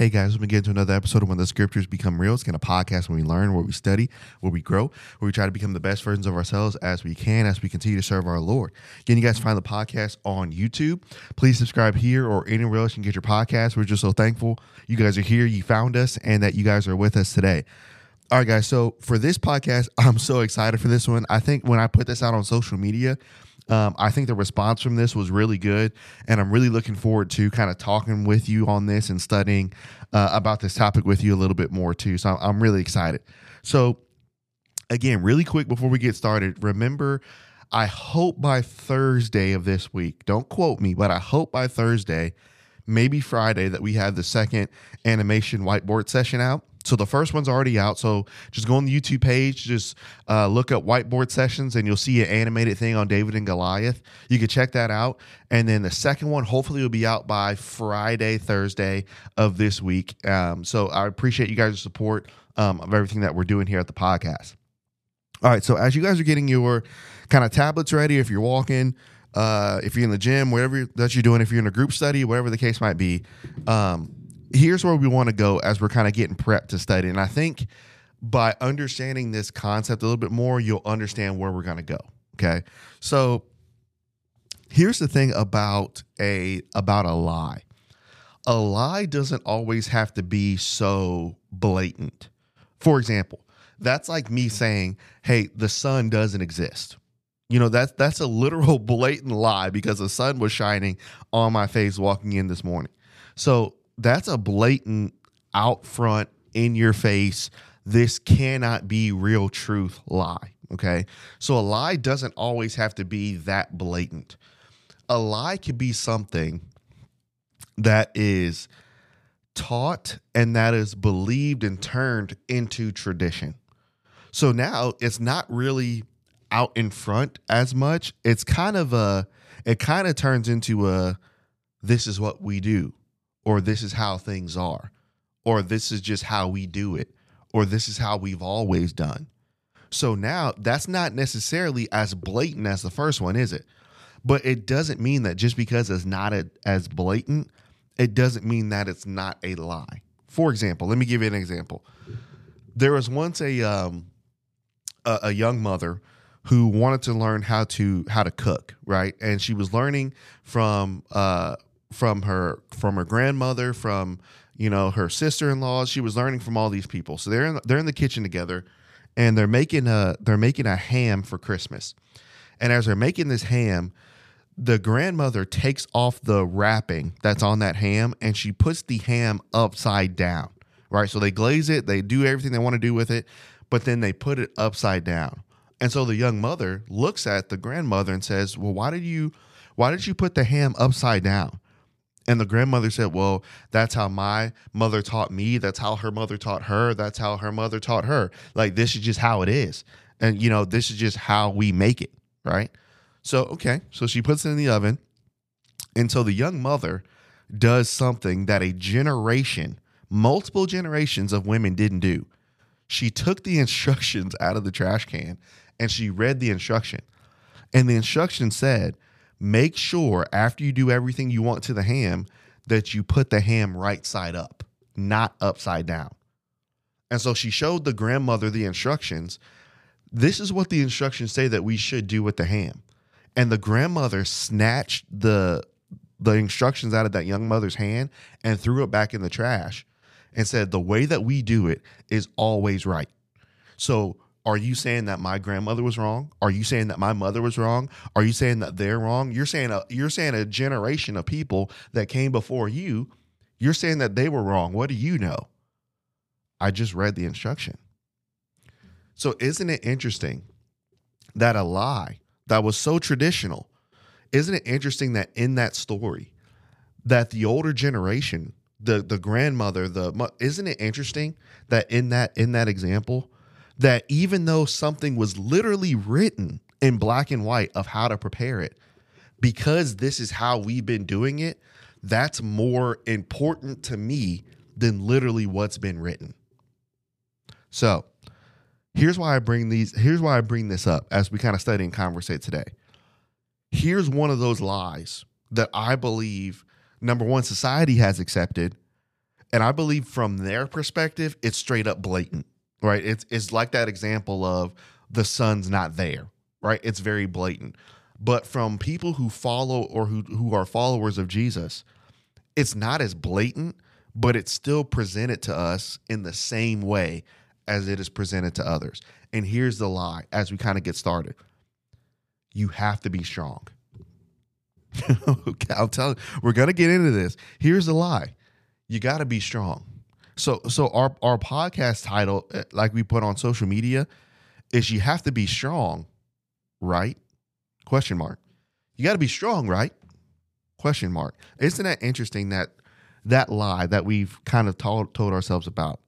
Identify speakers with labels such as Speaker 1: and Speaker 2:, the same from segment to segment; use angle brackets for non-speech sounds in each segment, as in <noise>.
Speaker 1: Hey guys, we're getting to another episode of When the Scriptures Become Real. It's kind of podcast when we learn, where we study, where we grow, where we try to become the best versions of ourselves as we can as we continue to serve our Lord. Again, you guys find the podcast on YouTube. Please subscribe here or anywhere else you can get your podcast. We're just so thankful you guys are here, you found us, and that you guys are with us today. All right, guys. So for this podcast, <laughs> I'm so excited for this one. I think when I put this out on social media, um, I think the response from this was really good, and I'm really looking forward to kind of talking with you on this and studying uh, about this topic with you a little bit more too. So I'm really excited. So again, really quick before we get started, remember. I hope by Thursday of this week, don't quote me, but I hope by Thursday, maybe Friday, that we have the second animation whiteboard session out. So the first one's already out. So just go on the YouTube page, just uh, look up whiteboard sessions, and you'll see an animated thing on David and Goliath. You can check that out. And then the second one, hopefully, will be out by Friday, Thursday of this week. Um, so I appreciate you guys' support um, of everything that we're doing here at the podcast. All right. So as you guys are getting your kind of tablets ready, if you're walking, uh, if you're in the gym, whatever that you're doing, if you're in a group study, whatever the case might be, um, here's where we want to go as we're kind of getting prepped to study. And I think by understanding this concept a little bit more, you'll understand where we're going to go. Okay. So here's the thing about a about a lie. A lie doesn't always have to be so blatant. For example, that's like me saying, "Hey, the sun doesn't exist." You know, that's that's a literal <laughs> blatant lie because the sun was shining on my face walking in this morning. So that's a blatant out front in your face this cannot be real truth lie okay? So a lie doesn't always have to be that blatant. A lie could be something that is taught and that is believed and turned into tradition. So now it's not really out in front as much. It's kind of a it kind of turns into a this is what we do or this is how things are, or this is just how we do it, or this is how we've always done. So now that's not necessarily as blatant as the first one, is it? But it doesn't mean that just because it's not a, as blatant, it doesn't mean that it's not a lie. For example, let me give you an example. There was once a um, a, a young mother who wanted to learn how to how to cook, right? And she was learning from uh, from her from her grandmother, from you know her sister in laws. She was learning from all these people. So they're in, they're in the kitchen together, and they're making a they're making a ham for Christmas. And as they're making this ham, the grandmother takes off the wrapping that's on that ham, and she puts the ham upside down. Right, so they glaze it, they do everything they want to do with it, but then they put it upside down. And so the young mother looks at the grandmother and says, "Well, why did you why did you put the ham upside down?" And the grandmother said, Well, that's how my mother taught me. That's how her mother taught her. That's how her mother taught her. Like, this is just how it is. And, you know, this is just how we make it. Right. So, okay. So she puts it in the oven. And so the young mother does something that a generation, multiple generations of women didn't do. She took the instructions out of the trash can and she read the instruction. And the instruction said, make sure after you do everything you want to the ham that you put the ham right side up, not upside down. And so she showed the grandmother the instructions. This is what the instructions say that we should do with the ham. And the grandmother snatched the the instructions out of that young mother's hand and threw it back in the trash and said the way that we do it is always right. So are you saying that my grandmother was wrong? Are you saying that my mother was wrong? Are you saying that they're wrong? You're saying a, you're saying a generation of people that came before you, you're saying that they were wrong. What do you know? I just read the instruction. So isn't it interesting that a lie that was so traditional, isn't it interesting that in that story that the older generation the the grandmother, the isn't it interesting that in that in that example that even though something was literally written in black and white of how to prepare it, because this is how we've been doing it, that's more important to me than literally what's been written. So, here's why I bring these here's why I bring this up as we kind of study and conversate today. Here's one of those lies that I believe number one society has accepted and I believe from their perspective it's straight up blatant. Right? It's it's like that example of the sun's not there, right? It's very blatant. But from people who follow or who who are followers of Jesus, it's not as blatant, but it's still presented to us in the same way as it is presented to others. And here's the lie as we kind of get started you have to be strong. <laughs> okay, I'll tell you, we're gonna get into this. Here's the lie. You gotta be strong. So so our our podcast title, eh, like we put on social media, is you have to be strong, right? Question mark. You gotta be strong, right? Question mark. Isn't that interesting that that lie that we've kind of told told ourselves about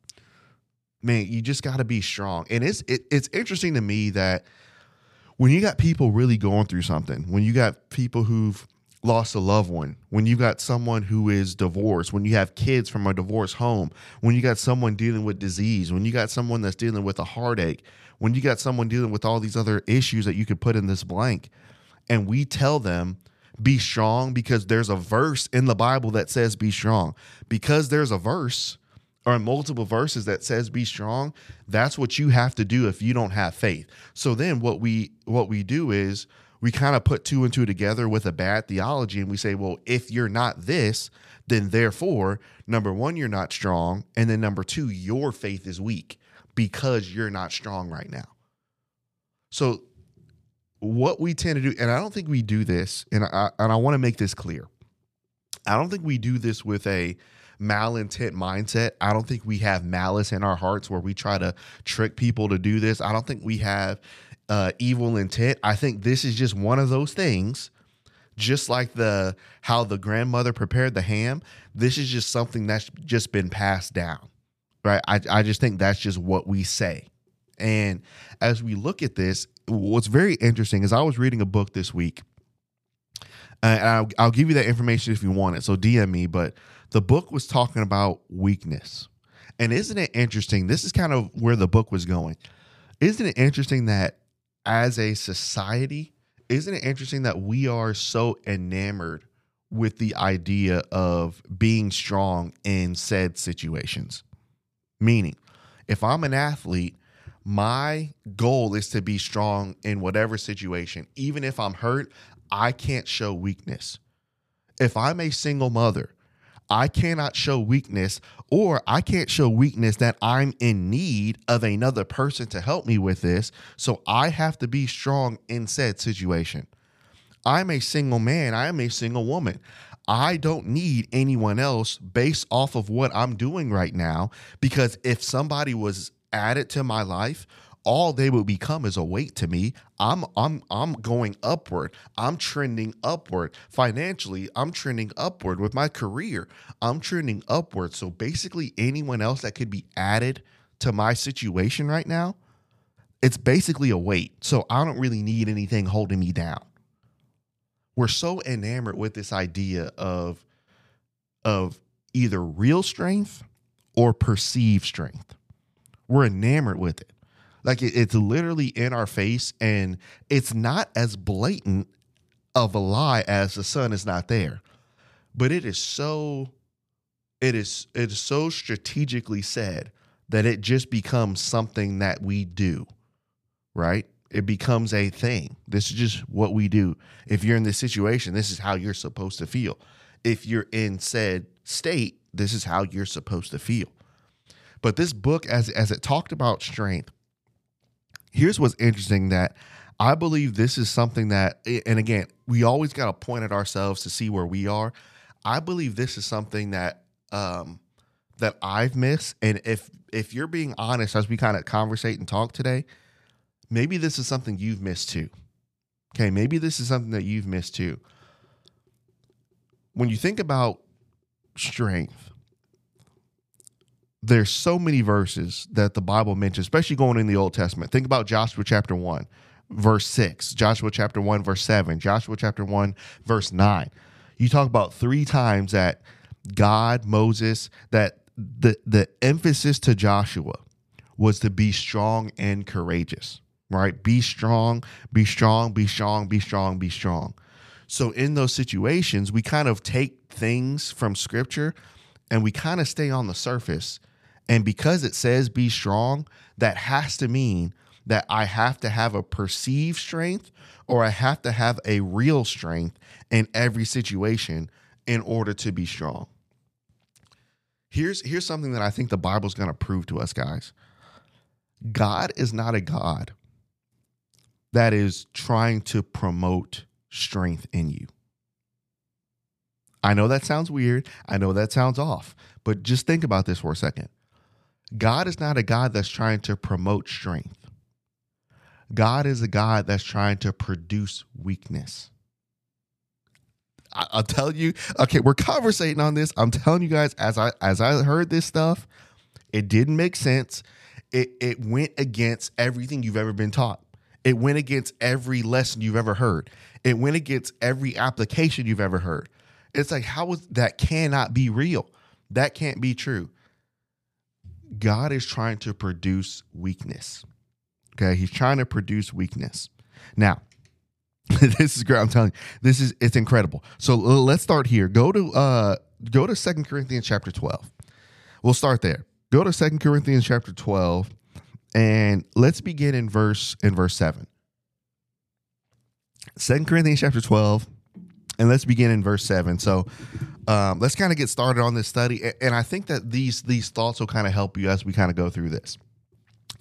Speaker 1: man, you just got to be strong. And it's it, it's interesting to me that when you got people really going through something, when you got people who've lost a loved one, when you got someone who is divorced, when you have kids from a divorced home, when you got someone dealing with disease, when you got someone that's dealing with a heartache, when you got someone dealing with all these other issues that you could put in this blank, and we tell them be strong because there's a verse in the Bible that says be strong. Because there's a verse or multiple verses that says be strong that's what you have to do if you don't have faith so then what we what we do is we kind of put two and two together with a bad theology and we say well if you're not this then therefore number one you're not strong and then number two your faith is weak because you're not strong right now so what we tend to do and i don't think we do this and i and i want to make this clear i don't think we do this with a malintent mindset. I don't think we have malice in our hearts where we try to trick people to do this. I don't think we have uh, evil intent. I think this is just one of those things. Just like the how the grandmother prepared the ham, this is just something that's just been passed down, right? I, I just think that's just what we say. And as we look at this, what's very interesting is I was reading a book this week, and I'll, I'll give you that information if you want it. So DM me, but the book was talking about weakness. And isn't it interesting? This is kind of where the book was going. Isn't it interesting that as a society, isn't it interesting that we are so enamored with the idea of being strong in said situations? Meaning, if I'm an athlete, my goal is to be strong in whatever situation. Even if I'm hurt, I can't show weakness. If I'm a single mother, I cannot show weakness, or I can't show weakness that I'm in need of another person to help me with this. So I have to be strong in said situation. I'm a single man, I am a single woman. I don't need anyone else based off of what I'm doing right now because if somebody was added to my life all they will become is a weight to me. I'm I'm I'm going upward. I'm trending upward. Financially, I'm trending upward with my career. I'm trending upward. So basically anyone else that could be added to my situation right now, it's basically a weight. So I don't really need anything holding me down. We're so enamored with this idea of of either real strength or perceived strength. We're enamored with it. Like it, it's literally in our face, and it's not as blatant of a lie as the sun is not there, but it is so. It is it is so strategically said that it just becomes something that we do, right? It becomes a thing. This is just what we do. If you're in this situation, this is how you're supposed to feel. If you're in said state, this is how you're supposed to feel. But this book, as as it talked about strength, here's what's interesting that I believe this is something that, and again, we always got to point at ourselves to see where we are. I believe this is something that um, that I've missed, and if if you're being honest, as we kind of conversate and talk today, maybe this is something you've missed too. Okay, maybe this is something that you've missed too. When you think about strength, there's so many verses that the Bible mentions, especially going in the Old Testament. Think about Joshua chapter 1, verse 6, Joshua chapter 1, verse 7, Joshua chapter 1, verse 9. You talk about three times that God, Moses, that the the emphasis to Joshua was to be strong and courageous, right? Be strong, be strong, be strong, be strong, be strong. So in those situations, we kind of take things from scripture and we kind of stay on the surface. And because it says be strong, that has to mean that I have to have a perceived strength or I have to have a real strength in every situation in order to be strong. Here's here's something that I think the Bible's going to prove to us guys. God is not a God that is trying to promote strength in you. I know that sounds weird. I know that sounds off, but just think about this for a second. God is not a God that's trying to promote strength. God is a God that's trying to produce weakness. I, will tell you, okay, we're conversating on this. I'm telling you guys, as I as I heard this stuff, it didn't make sense. It it went against everything you've ever been taught. It went against every lesson you've ever heard. It went against every application you've ever heard. It's like, how is that cannot be real? That can't be true. God is trying to produce weakness. Okay. He's trying to produce weakness. Now, <laughs> this is great. I'm telling you, this is it's incredible. So let's start here. Go to uh go to Second Corinthians chapter 12. We'll start there. Go to Second Corinthians chapter 12 and let's begin in verse in verse 7. Second Corinthians chapter 12 and let's begin in verse 7 so um, let's kind of get started on this study and i think that these these thoughts will kind of help you as we kind of go through this.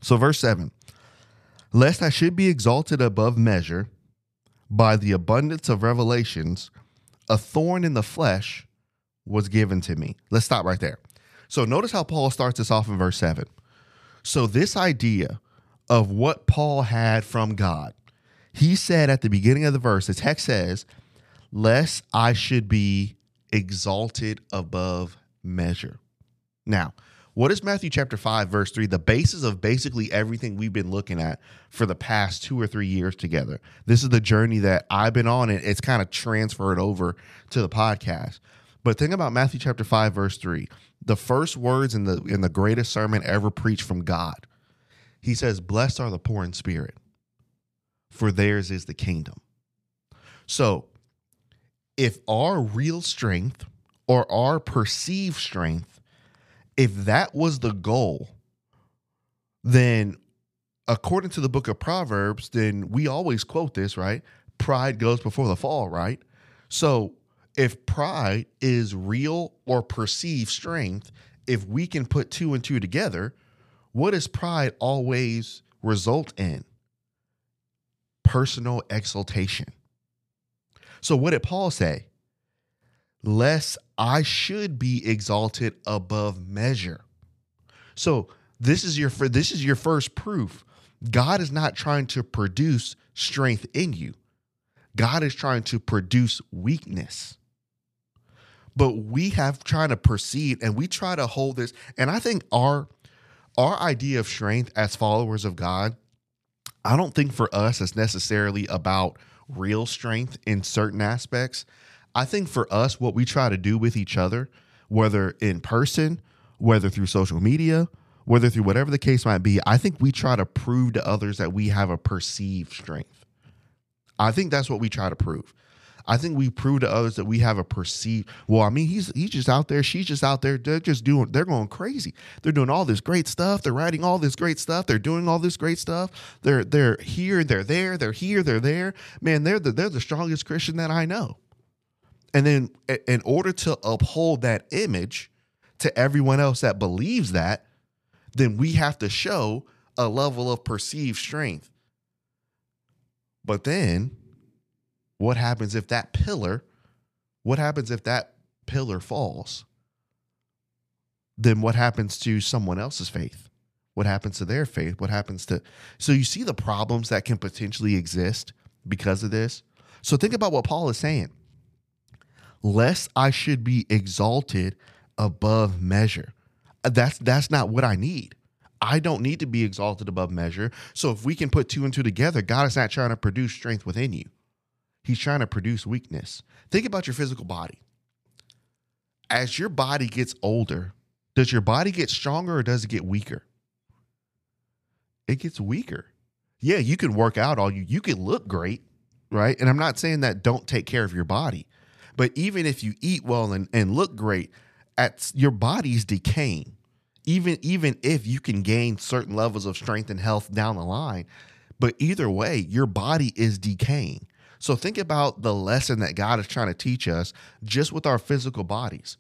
Speaker 1: So verse 7 lest i should be exalted above measure by the abundance of revelations a thorn in the flesh was given to me. Let's stop right there. So notice how paul starts this off in verse 7 so this idea of what paul had from god he said at the beginning of the verse the text says lest I should be exalted above measure. Now, what is Matthew chapter 5, verse 3? The basis of basically everything we've been looking at for the past two or three years together. This is the journey that I've been on, and it's kind of transferred over to the podcast. But think about Matthew chapter 5, verse 3. The first words in the in the greatest sermon ever preached from God. He says, Blessed are the poor in spirit, for theirs is the kingdom. So if our real strength or our perceived strength, if that was the goal, then according to the book of Proverbs, then we always quote this, right? Pride goes before the fall, right? So if pride is real or perceived strength, if we can put two and two together, what does pride always result in? Personal exaltation. So what did Paul say? Lest I should be exalted above measure. So this is your this is your first proof. God is not trying to produce strength in you. God is trying to produce weakness. But we have trying to perceive and we try to hold this and I think our our idea of strength as followers of God I don't think for us it's necessarily about real strength in certain aspects. I think for us, what we try to do with each other, whether in person, whether through social media, whether through whatever the case might be, I think we try to prove to others that we have a perceived strength. I think that's what we try to prove. I think we prove to others that we have a perceived. Well, I mean, he's he's just out there. She's just out there. They're just doing. They're going crazy. They're doing all this great stuff. They're writing all this great stuff. They're doing all this great stuff. They're they're here. They're there. They're here. They're there. Man, they're the they're the strongest Christian that I know. And then, in order to uphold that image to everyone else that believes that, then we have to show a level of perceived strength. But then what happens if that pillar, what happens if that pillar falls? Then what happens to someone else's faith? What happens to their faith? What happens to. So you see the problems that can potentially exist because of this? So think about what Paul is saying. Lest I should be exalted above measure. Uh, that's that's not what I need. I don't need to be exalted above measure. So if we can put two and two together, God is not trying to produce strength within you. He's trying to produce weakness. Think about your physical body. As your body gets older, does your body get stronger or does it get weaker? It gets weaker. Yeah, you can work out all you you can look great, right? And I'm not saying that don't take care of your body. But even if you eat well and, and look great, at your body's decaying. Even even if you can gain certain levels of strength and health down the line, but either way, your body is decaying. So think about the lesson that God is trying to teach us just with our physical bodies.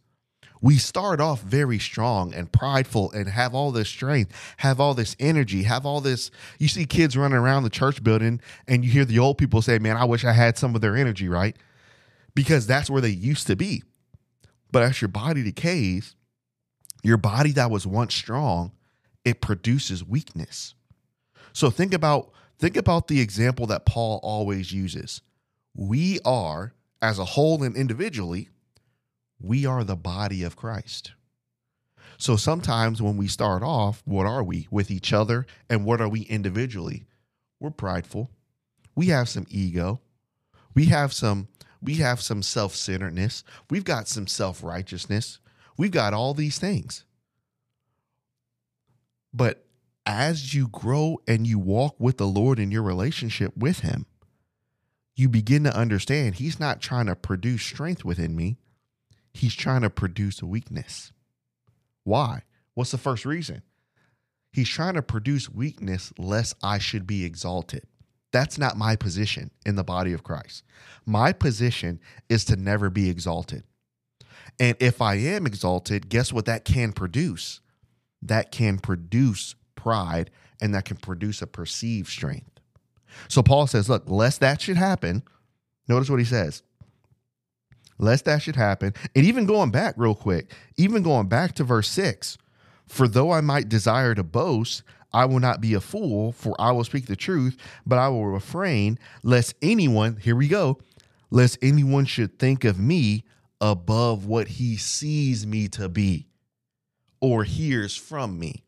Speaker 1: We start off very strong and prideful and have all this strength, have all this energy, have all this. You see kids running around the church building and you hear the old people say, Man, I wish I had some of their energy, right? Because that's where they used to be. But as your body decays, your body that was once strong, it produces weakness. So think about think about the example that Paul always uses we are, as a whole and individually, we are the body of Christ. So sometimes when we start off, what are we with each other and what are we individually? We're prideful. We have some ego. We have some we have some self-centeredness. We've got some self-righteousness. We've got all these things. But as you grow and you walk with the Lord in your relationship with him, you begin to understand he's not trying to produce strength within me. He's trying to produce weakness. Why? What's the first reason? He's trying to produce weakness lest I should be exalted. That's not my position in the body of Christ. My position is to never be exalted. And if I am exalted, guess what that can produce? That can produce pride and that can produce a perceived strength. So Paul says, look, lest that should happen, notice what he says. Lest that should happen. And even going back real quick, even going back to verse six, for though I might desire to boast, I will not be a fool, for I will speak the truth, but I will refrain, lest anyone, here we go, lest anyone should think of me above what he sees me to be or hears from me.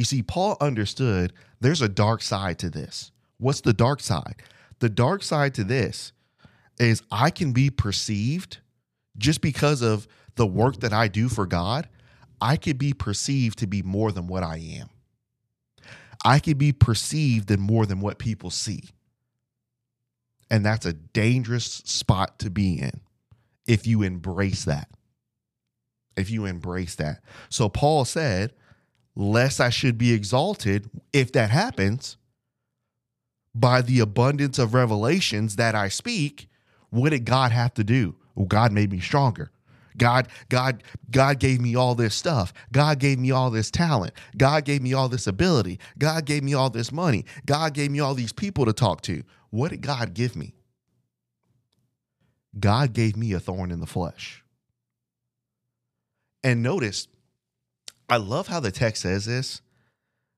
Speaker 1: You see, Paul understood there's a dark side to this. What's the dark side? The dark side to this is I can be perceived just because of the work that I do for God. I could be perceived to be more than what I am. I could be perceived in more than what people see. And that's a dangerous spot to be in if you embrace that. If you embrace that. So Paul said, lest I should be exalted, if that happens, by the abundance of revelations that I speak, what did God have to do? Well, God made me stronger. God, God, God gave me all this stuff. God gave me all this talent. God gave me all this ability. God gave me all this money. God gave me all these people to talk to. What did God give me? God gave me a thorn in the flesh. And notice, I love how the text says this.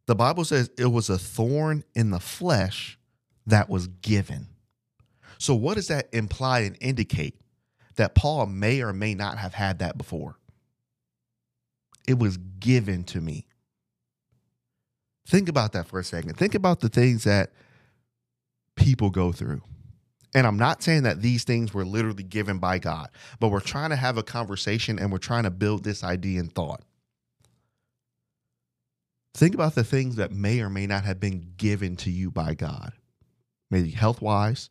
Speaker 1: The Bible says it was a thorn in the flesh that was given. So, what does that imply and indicate? That Paul may or may not have had that before. It was given to me. Think about that for a second. Think about the things that people go through. And I'm not saying that these things were literally given by God, but we're trying to have a conversation and we're trying to build this idea and thought. Think about the things that may or may not have been given to you by God, maybe health wise,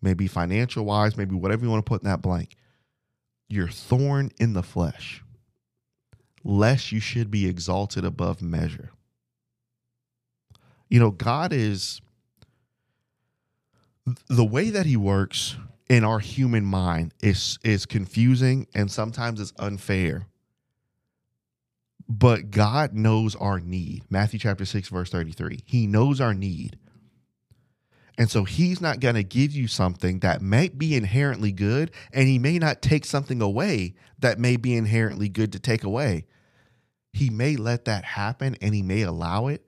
Speaker 1: maybe financial wise, maybe whatever you want to put in that blank. Your thorn in the flesh, lest you should be exalted above measure. You know, God is the way that he works in our human mind is is confusing and sometimes it's unfair but God knows our need. Matthew chapter 6, verse 33. He knows our need. And so he's not going to give you something that might be inherently good, and he may not take something away that may be inherently good to take away. He may let that happen and he may allow it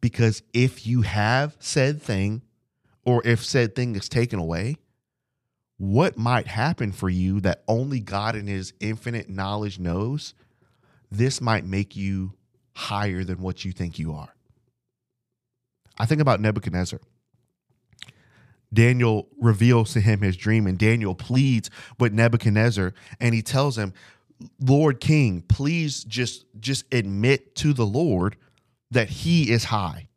Speaker 1: because if you have said thing or if said thing is taken away, what might happen for you that only God in his infinite knowledge knows this might make you higher than what you think you are. I think about Nebuchadnezzar. Daniel reveals to him his dream, and Daniel pleads with Nebuchadnezzar, and he tells him, Lord King, please just just admit to the Lord that he is high.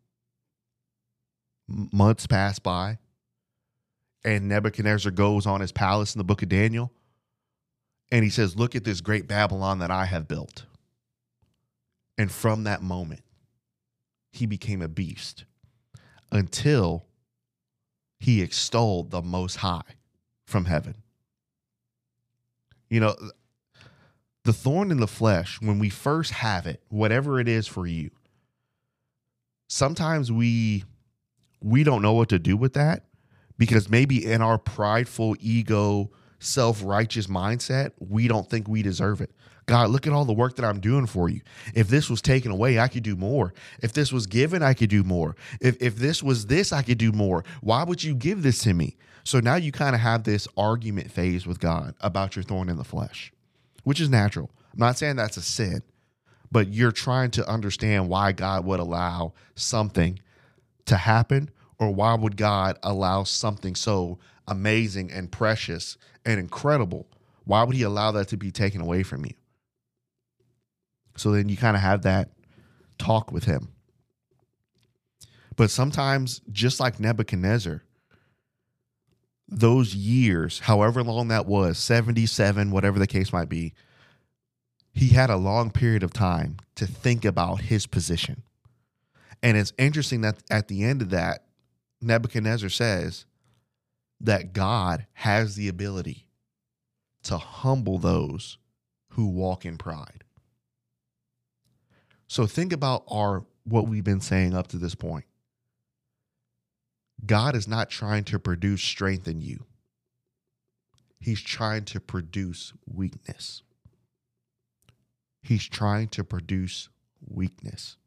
Speaker 1: Months pass by, and Nebuchadnezzar goes on his palace in the book of Daniel, and he says, Look at this great Babylon that I have built. And from that moment, he became a beast until he extolled the Most High from heaven. You know, the thorn in the flesh, when we first have it, whatever it is for you, sometimes we we don't know what to do with that because maybe in our prideful ego self-righteous mindset we don't think we deserve it god look at all the work that i'm doing for you. If this was taken away i could do more. If this was given i could do more. If, if this was this i could do more. Why would you give this to me? So now you kind of have this argument phase with god about your thorn in the flesh which is natural. I'm not saying that's a sin but you're trying to understand why god would allow something to happen or why would God allow something so amazing and precious and incredible? Why would he allow that to be taken away from you? So then you kind of have that talk with him. But sometimes, just like Nebuchadnezzar, those years, however long that was 77, whatever the case might be, he had a long period of time to think about his position. And it's interesting that at the end of that, Nebuchadnezzar says that God has the ability to humble those who walk in pride. So think about our what we've been saying up to this point. God is not trying to produce strength in you. He's trying to produce weakness. He's trying to produce weakness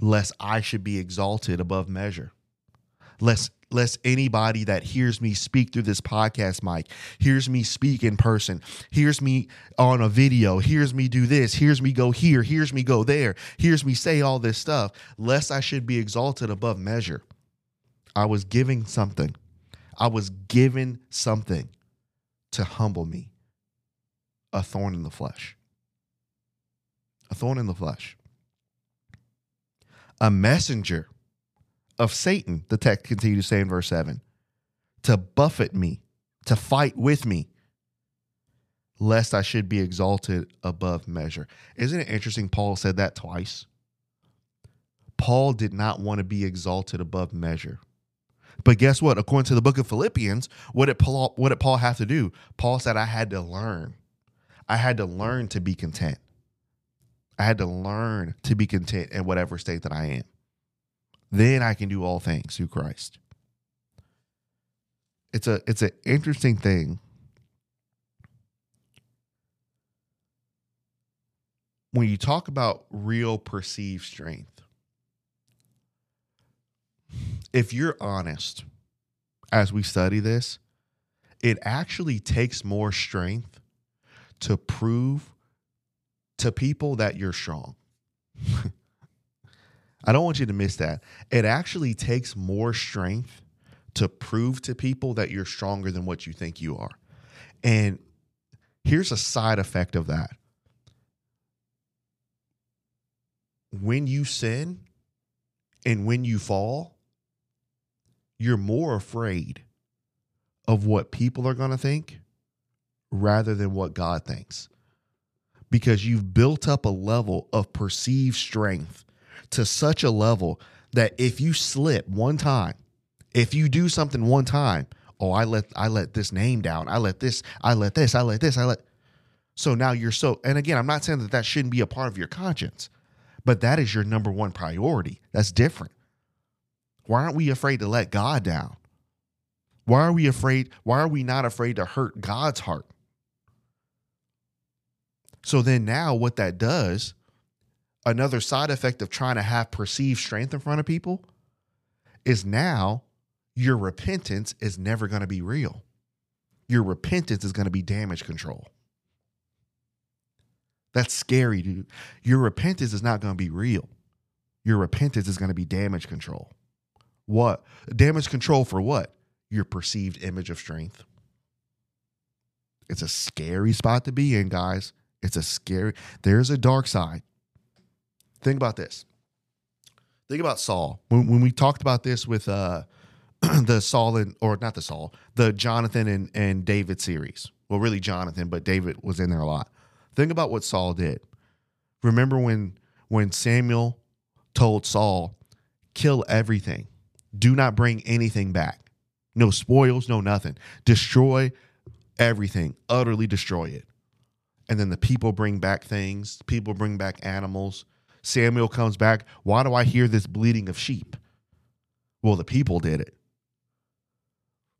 Speaker 1: lest I should be exalted above measure. Lest lest anybody that hears me speak through this podcast mic, hears me speak in person, hears me on a video, hears me do this, hears me go here, hears me go there, hears me say all this stuff, lest I should be exalted above measure. I was giving something. I was given something to humble me. A thorn in the flesh. A thorn in the flesh a messenger of Satan, the text continues to say in verse 7, to buffet me, to fight with me, lest I should be exalted above measure. Isn't it interesting? Paul said that twice. Paul did not want to be exalted above measure. But guess what? According to the book of Philippians, what did Paul, what did Paul have to do? Paul said, I had to learn. I had to learn to be content. I had to learn to be content in whatever state that I am. Then I can do all things through Christ. It's a it's an interesting thing when you talk about real perceived strength. If you're honest as we study this, it actually takes more strength to prove to people that you're strong. I don't want you to miss that. It actually takes more strength to prove to people that you're stronger than what you think you are. And here's a side effect of that. When you sin and when you fall, you're more afraid of what people are going to think rather than what God thinks because you've built up a level of perceived strength to such a level that if you slip one time, if you do something one time, oh, I let I let this name down. I let this, I let this, I let this, I let so now you're so and again, I'm not saying that that shouldn't be a part of your conscience, but that is your number one priority. That's different. Why aren't we afraid to let God down? Why are we afraid? Why are we not afraid to hurt God's heart? So then now what that does, another side effect of trying to have perceived strength in front of people is now your repentance is never going to be real. Your repentance is going to be damage control. That's scary, dude. Your repentance is not going to be real. Your repentance is going to be damage control. What? Damage control for what? Your perceived image of strength. It's a scary spot to be in, guys. It's a scary, there's a dark side. Think about this. Think about Saul. When, when we talked about this with uh, <clears throat> the Saul and, or not the Saul, the Jonathan and, and David series. Well, really Jonathan, but David was in there a lot. Think about what Saul did. Remember when when Samuel told Saul, kill everything. Do not bring anything back. No spoils, no nothing. Destroy everything. Utterly destroy it. And then the people bring back things. People bring back animals. Samuel comes back. Why do I hear this bleating of sheep? Well, the people did it.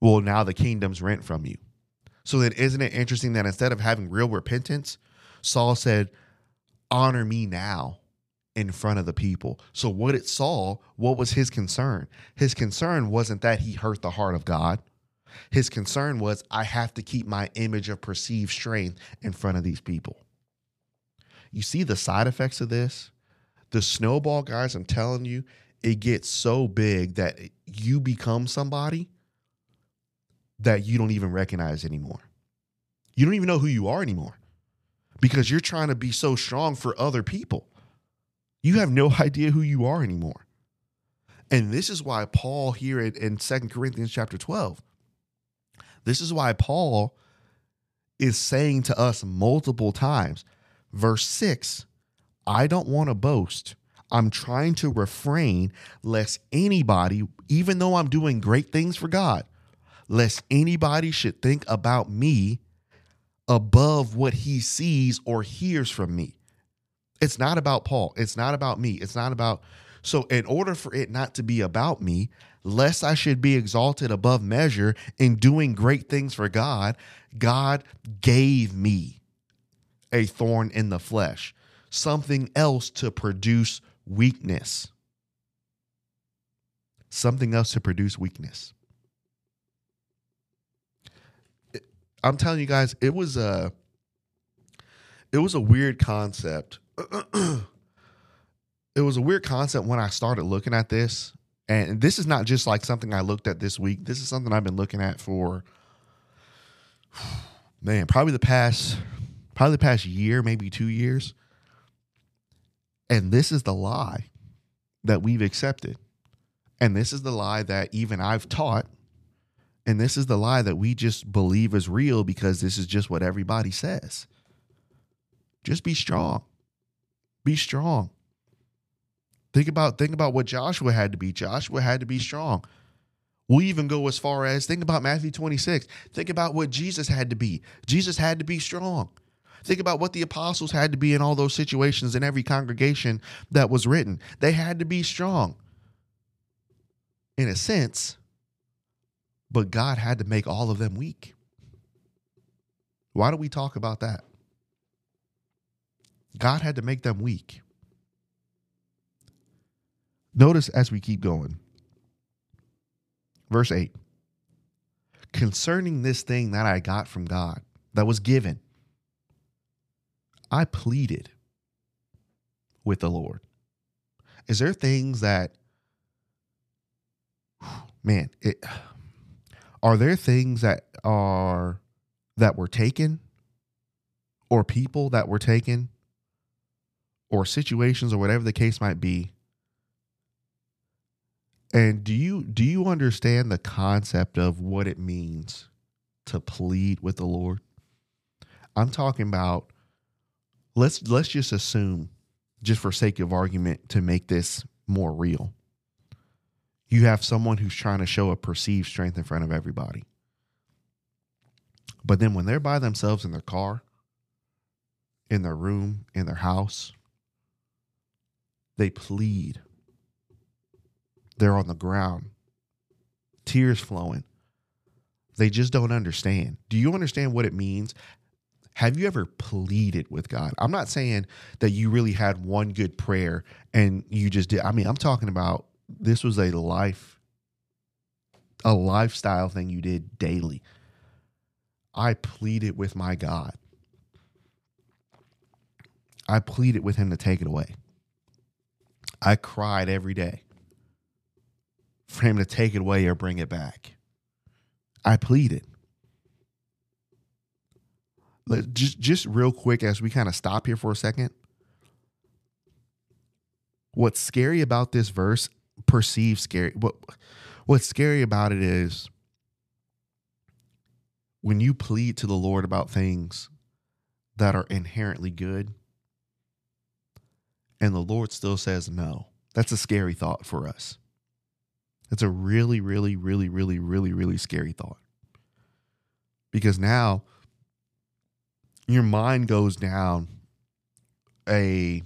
Speaker 1: Well, now the kingdom's rent from you. So then, isn't it interesting that instead of having real repentance, Saul said, Honor me now in front of the people. So, what it Saul, what was his concern? His concern wasn't that he hurt the heart of God. His concern was, I have to keep my image of perceived strength in front of these people. You see the side effects of this? The snowball, guys, I'm telling you, it gets so big that you become somebody that you don't even recognize anymore. You don't even know who you are anymore because you're trying to be so strong for other people. You have no <laughs> idea who you are anymore. And this is why Paul here in, in 2 Corinthians chapter 12, this is why Paul is saying to us multiple times, verse 6, I don't want to boast. I'm trying to refrain lest anybody, even though I'm doing great things for God, lest anybody should think about me above what he sees or hears from me. It's not about Paul. It's not about me. It's not about. So, in order for it not to be about me, lest I should be exalted above measure in doing great things for God, God gave me a thorn in the flesh, something else to produce weakness. Something else to produce weakness. I'm telling you guys, it was a it was a weird concept. <clears throat> it was a weird concept when I started looking at this. And this is not just like something I looked at this week. This is something I've been looking at for <sighs> man, probably the past probably the past year, maybe 2 years. And this is the lie that we've accepted. And this is the lie that even I've taught and this is the lie that we just believe is real because this is just what everybody says. Just be strong. Be strong. Think about think about what Joshua had to be. Joshua had to be strong. We'll even go as far as think about Matthew 26. Think about what Jesus had to be. Jesus had to be strong. Think about what the apostles had to be in all those situations in every congregation that was written. They had to be strong. In a sense, but God had to make all of them weak. Why do we talk about that? God had to make them weak. Notice as we keep going. Verse 8 Concerning this thing that I got from God, that was given, I pleaded with the Lord. Is there things that, man, it are there things that are that were taken or people that were taken or situations or whatever the case might be and do you do you understand the concept of what it means to plead with the lord i'm talking about let's let's just assume just for sake of argument to make this more real you have someone who's trying to show a perceived strength in front of everybody. But then when they're by themselves in their car, in their room, in their house, they plead. They're on the ground, tears flowing. They just don't understand. Do you understand what it means? Have you ever pleaded with God? I'm not saying that you really had one good prayer and you just did. I mean, I'm talking about this was a life a lifestyle thing you did daily. I pleaded with my God. I pleaded with him to take it away. I cried every day for him to take it away or bring it back. I pleaded. Just just real quick as we kind of stop here for a second. What's scary about this verse, perceived scary. What what's scary about it is when you plead to the Lord about things that are inherently good and the Lord still says no. That's a scary thought for us. It's a really, really, really, really, really, really scary thought. Because now your mind goes down a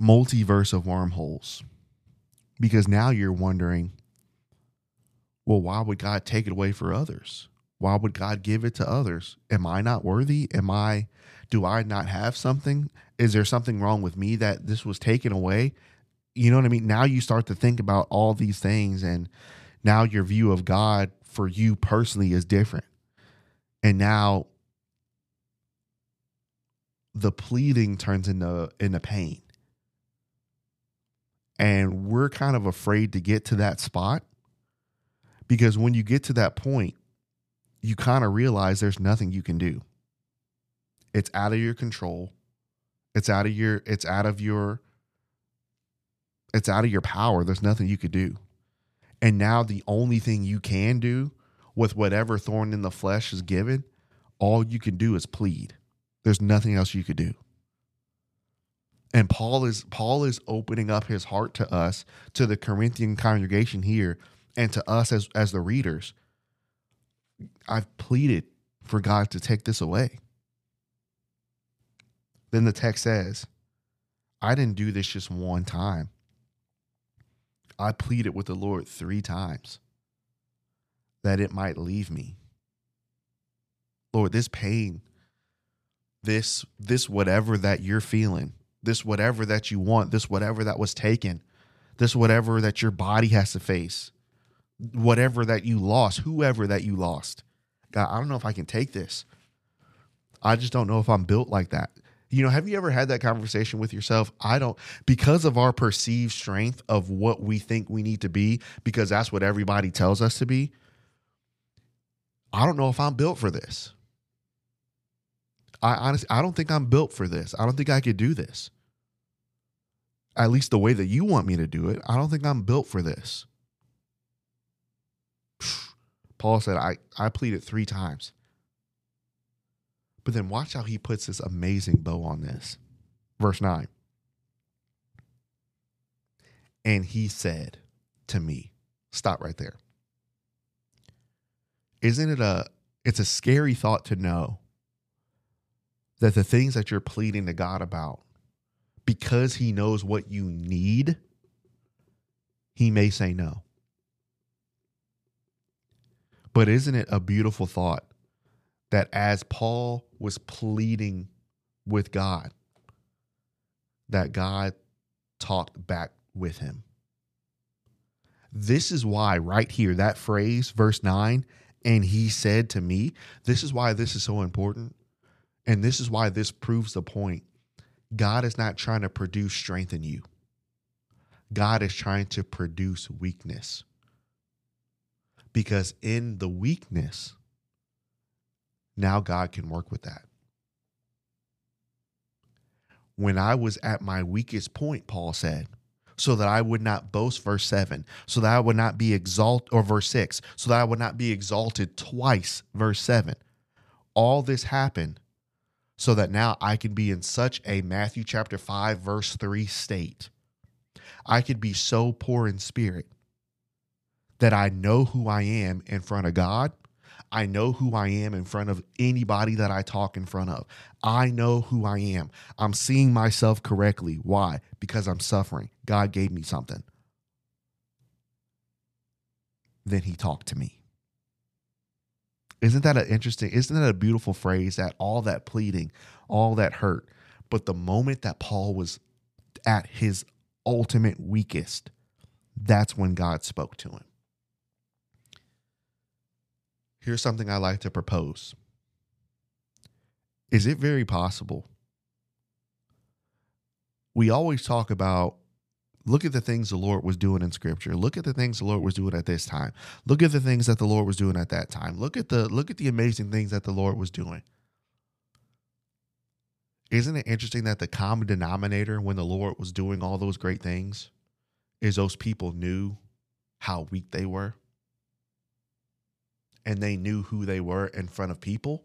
Speaker 1: multiverse of wormholes. Because now you're wondering, well, why would God take it away for others? Why would God give it to others? Am I not worthy? Am I, do I not have something? Is there something wrong with me that this was taken away? You know what I mean? Now you start to think about all these things, and now your view of God for you personally is different. And now the pleading turns into into pain. And we're kind of afraid to get to that spot because when you get to that point, you kind of realize there's nothing you can do. It's out of your control. It's out of your it's out of your it's out of your power. There's nothing you could do. And now the only thing you can do with whatever thorn in the flesh is given, all you can do is plead. There's nothing else you could do. And Paul is Paul is opening up his heart to us, to the Corinthian congregation here, and to us as as the readers. I've pleaded for God to take this away. Then the text says, I didn't do this just one time. I pleaded with the Lord three times that it might leave me. Lord, this pain, this this whatever that you're feeling, this whatever that you want, this whatever that was taken, this whatever that your body has to face, whatever that you lost, whoever that you lost. God, I don't know if I can take this. I just don't know if I'm built like that. You know, have you ever had that conversation with yourself? I don't, because of our perceived strength of what we think we need to be, because that's what everybody tells us to be. I don't know if I'm built for this. I honestly, I don't think I'm built for this. I don't think I could do this. At least the way that you want me to do it. I don't think I'm built for this. <sighs> Paul said, I, I pleaded three times. But then watch how he puts this amazing bow on this. Verse 9. And he said to me, Stop right there. Isn't it a it's a scary thought to know that the things that you're pleading to God about, because he knows what you need, he may say no. But isn't it a beautiful thought that as Paul was pleading with God, that God talked back with him? This is why, right here, that phrase, verse 9, and he said to me, this is why this is so important. And this is why this proves the point. God is not trying to produce strength in you, God is trying to produce weakness because in the weakness, now God can work with that. When I was at my weakest point, Paul said, so that I would not boast, verse 7, so that I would not be exalted, or verse 6, so that I would not be exalted twice, verse 7. All this happened so that now I can be in such a Matthew chapter 5, verse 3 state. I could be so poor in spirit that I know who I am in front of God. I know who I am in front of anybody that I talk in front of. I know who I am. I'm seeing myself correctly. Why? Because I'm suffering. God gave me something. Then he talked to me. Isn't that an interesting, isn't that a beautiful phrase that all that pleading, all that hurt, but the moment that Paul was at his ultimate weakest, that's when God spoke to him here's something I like to propose. Is it very possible we always talk about look at the things the Lord was doing in scripture. Look at the things the Lord was doing at this time. Look at the things that the Lord was doing at that time. Look at the look at the amazing things that the Lord was doing. Isn't it interesting that the common denominator when the Lord was doing all those great things is those people knew how weak they were? And they knew who they were in front of people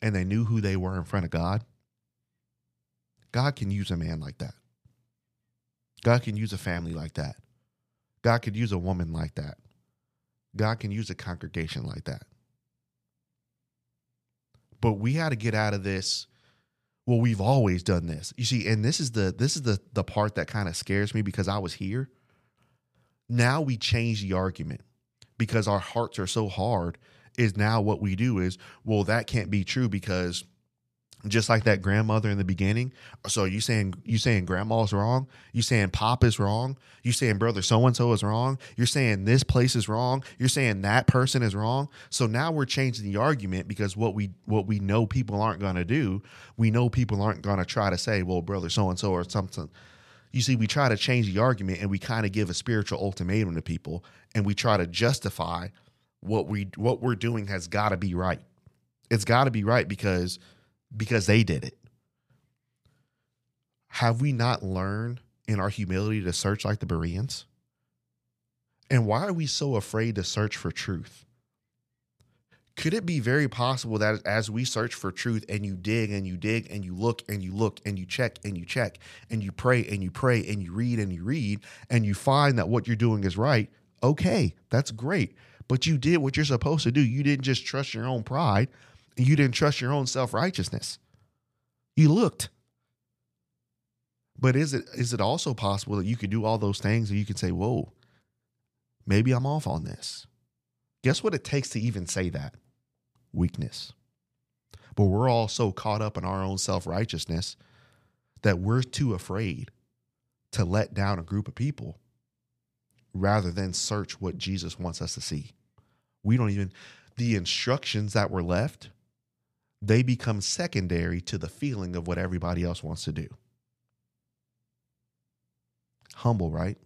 Speaker 1: and they knew who they were in front of God. God can use a man like that. God can use a family like that. God could use a woman like that. God can use a congregation like that. But we had to get out of this. Well, we've always done this. You see, and this is the this is the the part that kind of scares me because I was here. Now we change the argument because our hearts are so hard. Is now what we do is, well, that can't be true because just like that grandmother in the beginning. So you saying you saying grandma's wrong? You saying pop is wrong? You saying brother so and so is wrong? You're saying this place is wrong? You're saying that person is wrong? So now we're changing the argument because what we what we know people aren't going to do, we know people aren't going to try to say, well, brother so and so or something. You see, we try to change the argument and we kind of give a spiritual ultimatum to people and we try to justify what we what we're doing has got to be right. It's got to be right because because they did it. Have we not learned in our humility to search like the Bereans? And why are we so afraid to search for truth? Could it be very possible that as we search for truth and you dig and you dig and you look and you look and you check and you check and you pray and you pray and you read and you read and you find that what you're doing is right, okay, that's great. But you did what you're supposed to do. You didn't just trust your own pride, you didn't trust your own self-righteousness. You looked. But is it is it also possible that you could do all those things and you could say, "Whoa, maybe I'm off on this." Guess what it takes to even say that? Weakness. But we're all so caught up in our own self-righteousness that we're too afraid to let down a group of people rather than search what Jesus wants us to see. We don't even the instructions that were left they become secondary to the feeling of what everybody else wants to do. Humble, right?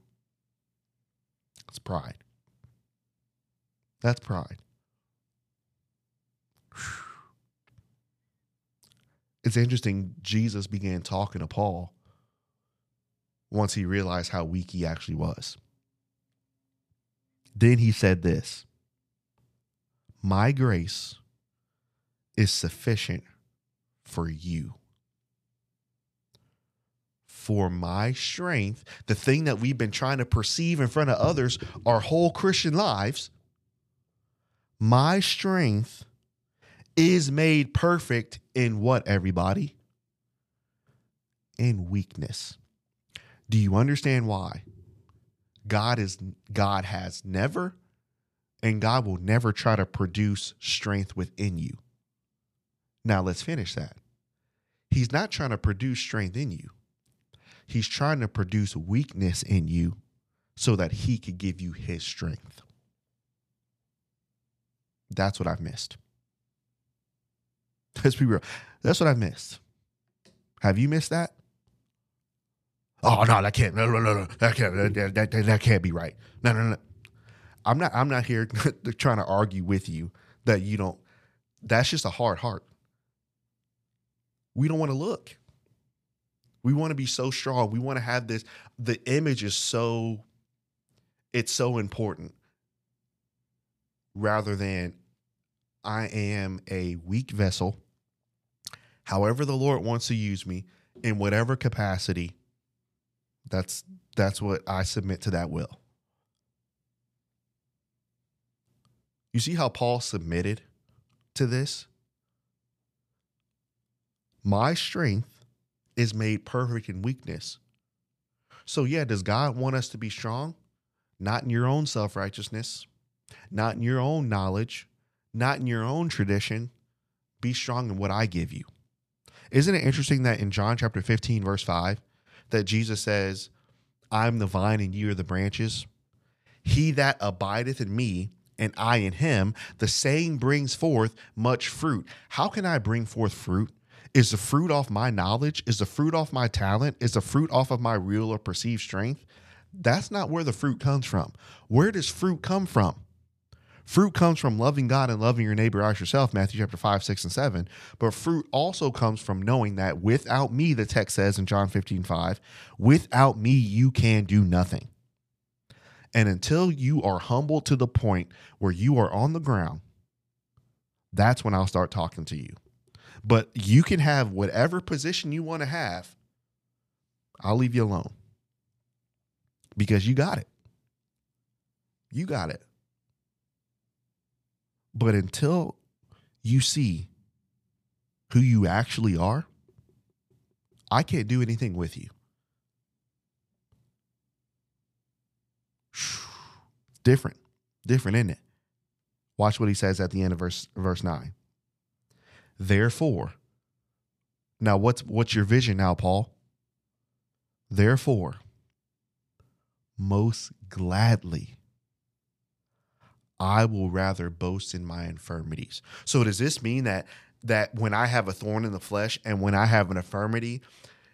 Speaker 1: It's pride. That's pride. It's interesting, Jesus began talking to Paul once he realized how weak he actually was. Then he said this My grace is sufficient for you. For my strength, the thing that we've been trying to perceive in front of others our whole Christian lives, my strength is made perfect in what, everybody? In weakness. Do you understand why? God is God has never and God will never try to produce strength within you. Now let's finish that. He's not trying to produce strength in you. He's trying to produce weakness in you so that he could give you his strength. That's what I've missed. Let's be real. That's what I've missed. Have you missed that? Oh no, that can't. No, no, no, no. That can't. That, that, that, that can't be right. No, no, no. I'm not. I'm not here <laughs> trying to argue with you that you don't. That's just a hard heart we don't want to look. We want to be so strong. We want to have this. The image is so, it's so important rather than I am a weak vessel. However, the Lord wants to use me in whatever capacity, that's that's what I submit to that will. You see how Paul submitted to this? My strength is made perfect in weakness. So, yeah, does God want us to be strong? Not in your own self righteousness, not in your own knowledge, not in your own tradition. Be strong in what I give you. Isn't it interesting that in John chapter 15, verse 5, that Jesus says, I'm the vine and you are the branches? He that abideth in me and I in him, the same brings forth much fruit. How can I bring forth fruit? Is the fruit off my knowledge? Is the fruit off my talent? Is the fruit off of my real or perceived strength? That's not where the fruit comes from. Where does fruit come from? Fruit comes from loving God and loving your neighbor as yourself, Matthew chapter 5, 6, and 7. But fruit also comes from knowing that without me, the text says in John 15, 5, without me, you can do nothing. And until you are humble to the point where you are on the ground, that's when I'll start talking to you. But you can have whatever position you want to have. I'll leave you alone because you got it. You got it. But until you see who you actually are, I can't do anything with you. Different. Different, isn't it? Watch what he says at the end of verse verse 9. Therefore, now what's what's your vision now, Paul? Therefore, most gladly I will rather boast in my infirmities. So does this mean that that when I have a thorn in the flesh and when I have an infirmity,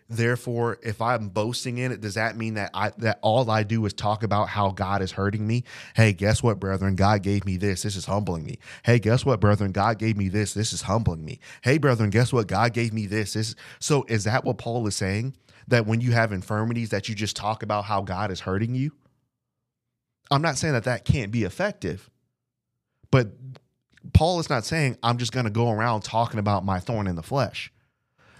Speaker 1: therefore if I'm boasting in it, does that mean that I that all I do is talk about how God is hurting me? Hey, guess what, brethren? God gave me this. This is humbling me. Hey, guess what, brethren? God gave me this. This is humbling me. Hey, brethren, guess what? God gave me this. This so is that what Paul is saying? That when you have infirmities that you just talk about how God is hurting you? I'm not saying that that can't be effective. But Paul is not saying, I'm just going to go around talking about my thorn in the flesh.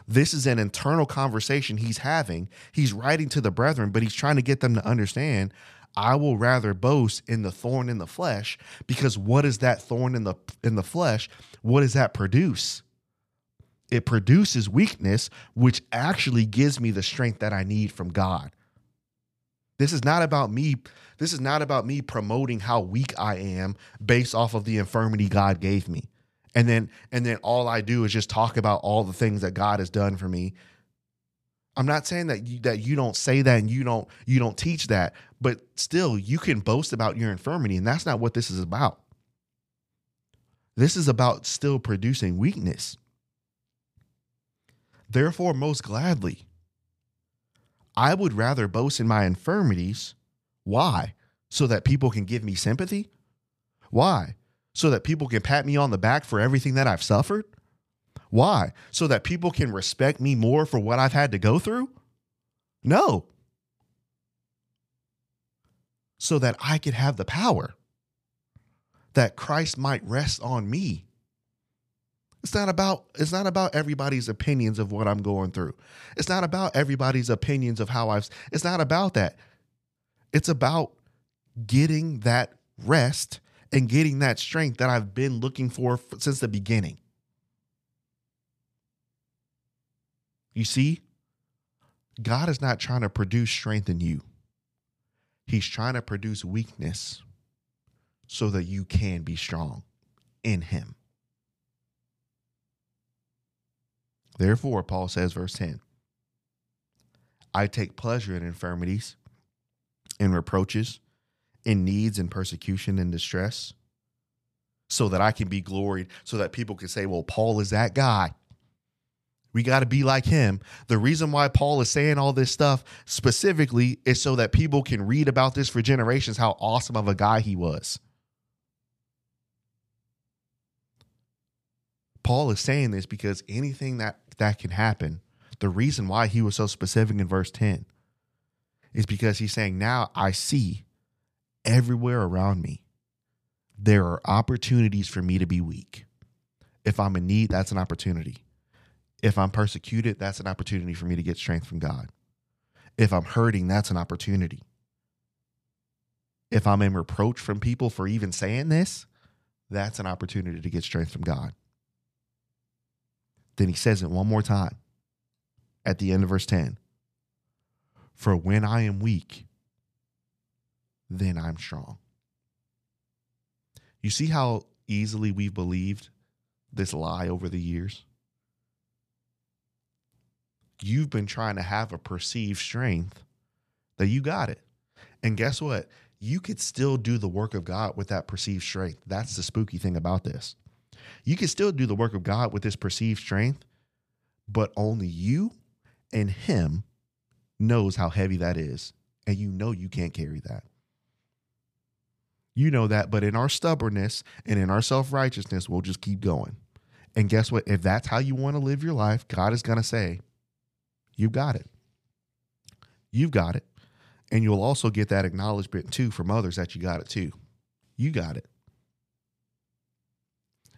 Speaker 1: This is an internal conversation he's having. He's writing to the brethren, but he's trying to get them to understand I will rather boast in the thorn in the flesh because what is that thorn in the in the flesh? What does that produce? It produces weakness, which actually gives me the strength that I need from God. This is not about me. This is not about me promoting how weak I am based off of the infirmity God gave me. And then and then all I do is just talk about all the things that God has done for me. I'm not saying that you, that you don't say that and you don't you don't teach that, but still you can boast about your infirmity and that's not what this is about. This is about still producing weakness. Therefore most gladly I would rather boast in my infirmities. Why? So that people can give me sympathy? Why? So that people can pat me on the back for everything that I've suffered? Why? So that people can respect me more for what I've had to go through? No. So that I could have the power that Christ might rest on me it's not about it's not about everybody's opinions of what I'm going through. It's not about everybody's opinions of how I've it's not about that. It's about getting that rest and getting that strength that I've been looking for since the beginning. You see, God is not trying to produce strength in you. He's trying to produce weakness so that you can be strong in him. Therefore, Paul says, verse 10 I take pleasure in infirmities, in reproaches, in needs and persecution and distress, so that I can be gloried, so that people can say, well, Paul is that guy. We got to be like him. The reason why Paul is saying all this stuff specifically is so that people can read about this for generations how awesome of a guy he was. Paul is saying this because anything that that can happen, the reason why he was so specific in verse 10 is because he's saying, Now I see everywhere around me, there are opportunities for me to be weak. If I'm in need, that's an opportunity. If I'm persecuted, that's an opportunity for me to get strength from God. If I'm hurting, that's an opportunity. If I'm in reproach from people for even saying this, that's an opportunity to get strength from God. Then he says it one more time at the end of verse 10 For when I am weak, then I'm strong. You see how easily we've believed this lie over the years? You've been trying to have a perceived strength that you got it. And guess what? You could still do the work of God with that perceived strength. That's the spooky thing about this. You can still do the work of God with this perceived strength, but only you and him knows how heavy that is. And you know you can't carry that. You know that, but in our stubbornness and in our self righteousness, we'll just keep going. And guess what? If that's how you want to live your life, God is going to say, You've got it. You've got it. And you'll also get that acknowledgement too from others that you got it too. You got it.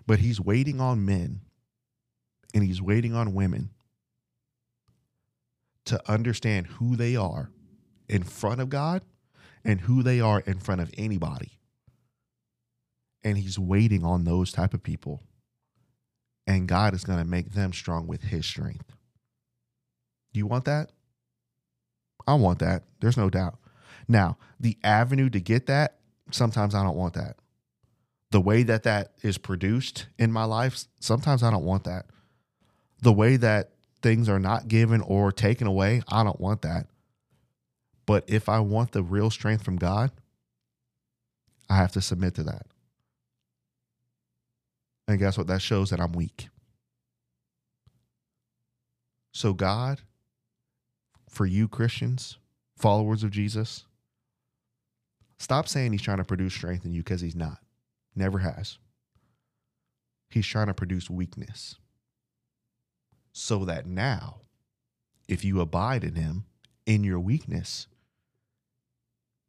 Speaker 1: But He's waiting on men and He's waiting on women to understand who they are in front of God and who they are in front of anybody and he's waiting on those type of people. And god is going to make them strong with his strength. Do you want that? I want that. There's no doubt. Now the avenue to get that sometimes i don't want that. The way that that is produced in my life sometimes i don't want that. The way that things are not given or taken away i don't want that. But if i want the real strength from god i have to submit to that and guess what? That shows that I'm weak. So, God, for you Christians, followers of Jesus, stop saying He's trying to produce strength in you because He's not. Never has. He's trying to produce weakness. So that now, if you abide in Him in your weakness,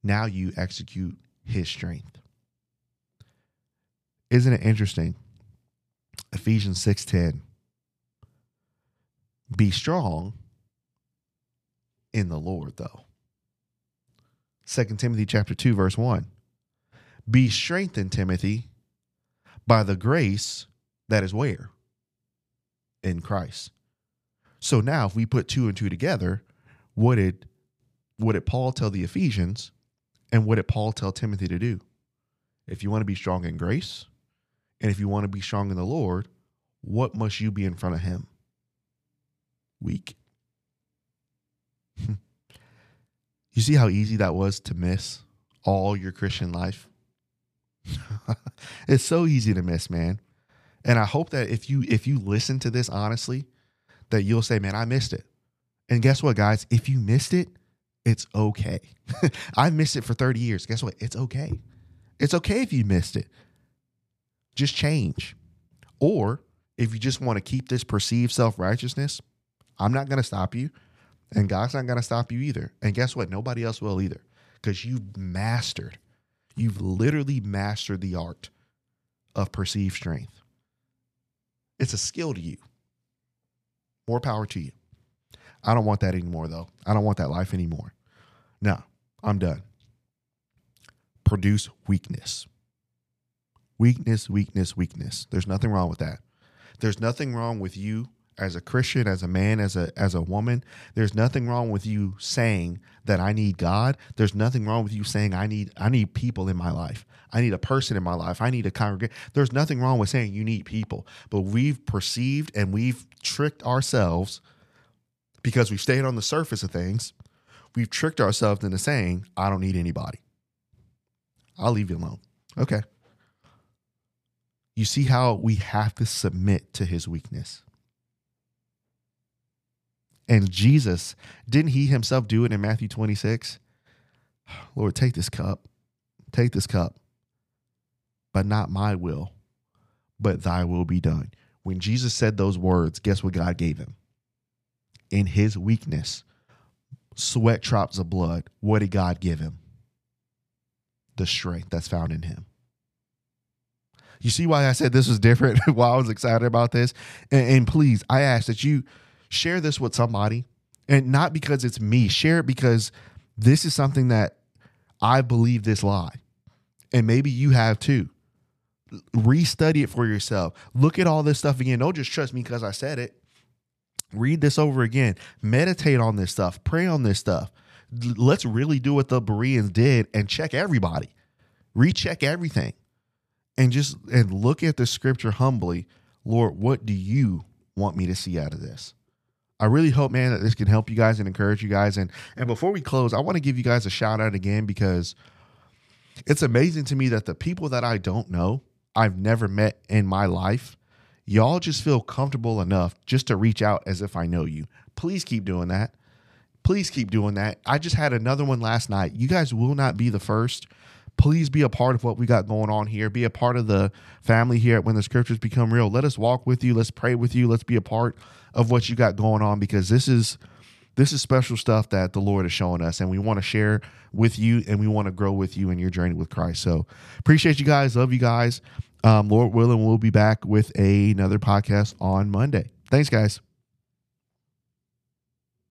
Speaker 1: now you execute His strength. Isn't it interesting? Ephesians 6:10 Be strong in the Lord though. 2 Timothy chapter 2 verse 1 Be strengthened Timothy by the grace that is where in Christ. So now if we put two and two together, what did what did Paul tell the Ephesians and what did Paul tell Timothy to do? If you want to be strong in grace, and if you want to be strong in the Lord, what must you be in front of Him? Weak. Hmm. you see how easy that was to miss all your Christian life? <laughs> it's so easy to miss, man. And I hope that if you if you listen to this honestly, that you'll say, "Man, I missed it." And guess what, guys? If you missed it, it's okay. <laughs> I've missed it for 30 years. Guess what? It's okay. It's okay if you missed it just change. Or if you just want to keep this perceived self righteousness, I'm not going to stop you. And God's not going to stop you either. And guess what? Nobody else will either because you've mastered, you've literally mastered the art of perceived strength. It's a skill to you. More power to you. I don't want that anymore, though. I don't want that life anymore. No, I'm done. Produce weakness. Weakness, weakness, weakness. There's nothing wrong with that. There's nothing wrong with you as a Christian, as a man, as a as a woman. There's nothing wrong with you saying that I need God. There's nothing wrong with you saying I need I need people in my life. I need a person in my life. I need a congregation. There's nothing wrong with saying you need people. But we've perceived and we've tricked ourselves because we've stayed on the surface of things. We've tricked ourselves into saying, I don't need anybody. I'll leave you alone. Okay. You see how we have to submit to his weakness. And Jesus, didn't he himself do it in Matthew 26? <sighs> Lord, take this cup. Take this cup. But not my will, but thy will be done. When Jesus said those words, guess what God gave him? In his weakness, sweat drops of blood, what did God give him? The strength that's found in him. You see why I said this was different, <laughs> why I was excited about this? And, and please, I ask that you share this with somebody and not because it's me, share it because this is something that I believe this lie. And maybe you have too. Restudy it for yourself. Look at all this stuff again. Don't just trust me because I said it. Read this over again. Meditate on this stuff. Pray on this stuff. Let's really do what the Bereans did and check everybody. Recheck everything and just and look at the scripture humbly lord what do you want me to see out of this i really hope man that this can help you guys and encourage you guys and and before we close i want to give you guys a shout out again because it's amazing to me that the people that i don't know i've never met in my life y'all just feel comfortable enough just to reach out as if I know you. Please keep doing that. Please keep doing that. I just had another one last night. You guys will not be the first. Please be a part of what we got going on here. Be a part of the family here When the Scriptures Become Real. Let us walk with you. Let's pray with you. Let's be a part of what you got going on because this is this is special stuff that the Lord is showing us, and we want to share with you, and we want to grow with you in your journey with Christ. So appreciate you guys, love you guys. Um, Lord willing, we'll be back with a, another podcast on Monday. Thanks, guys.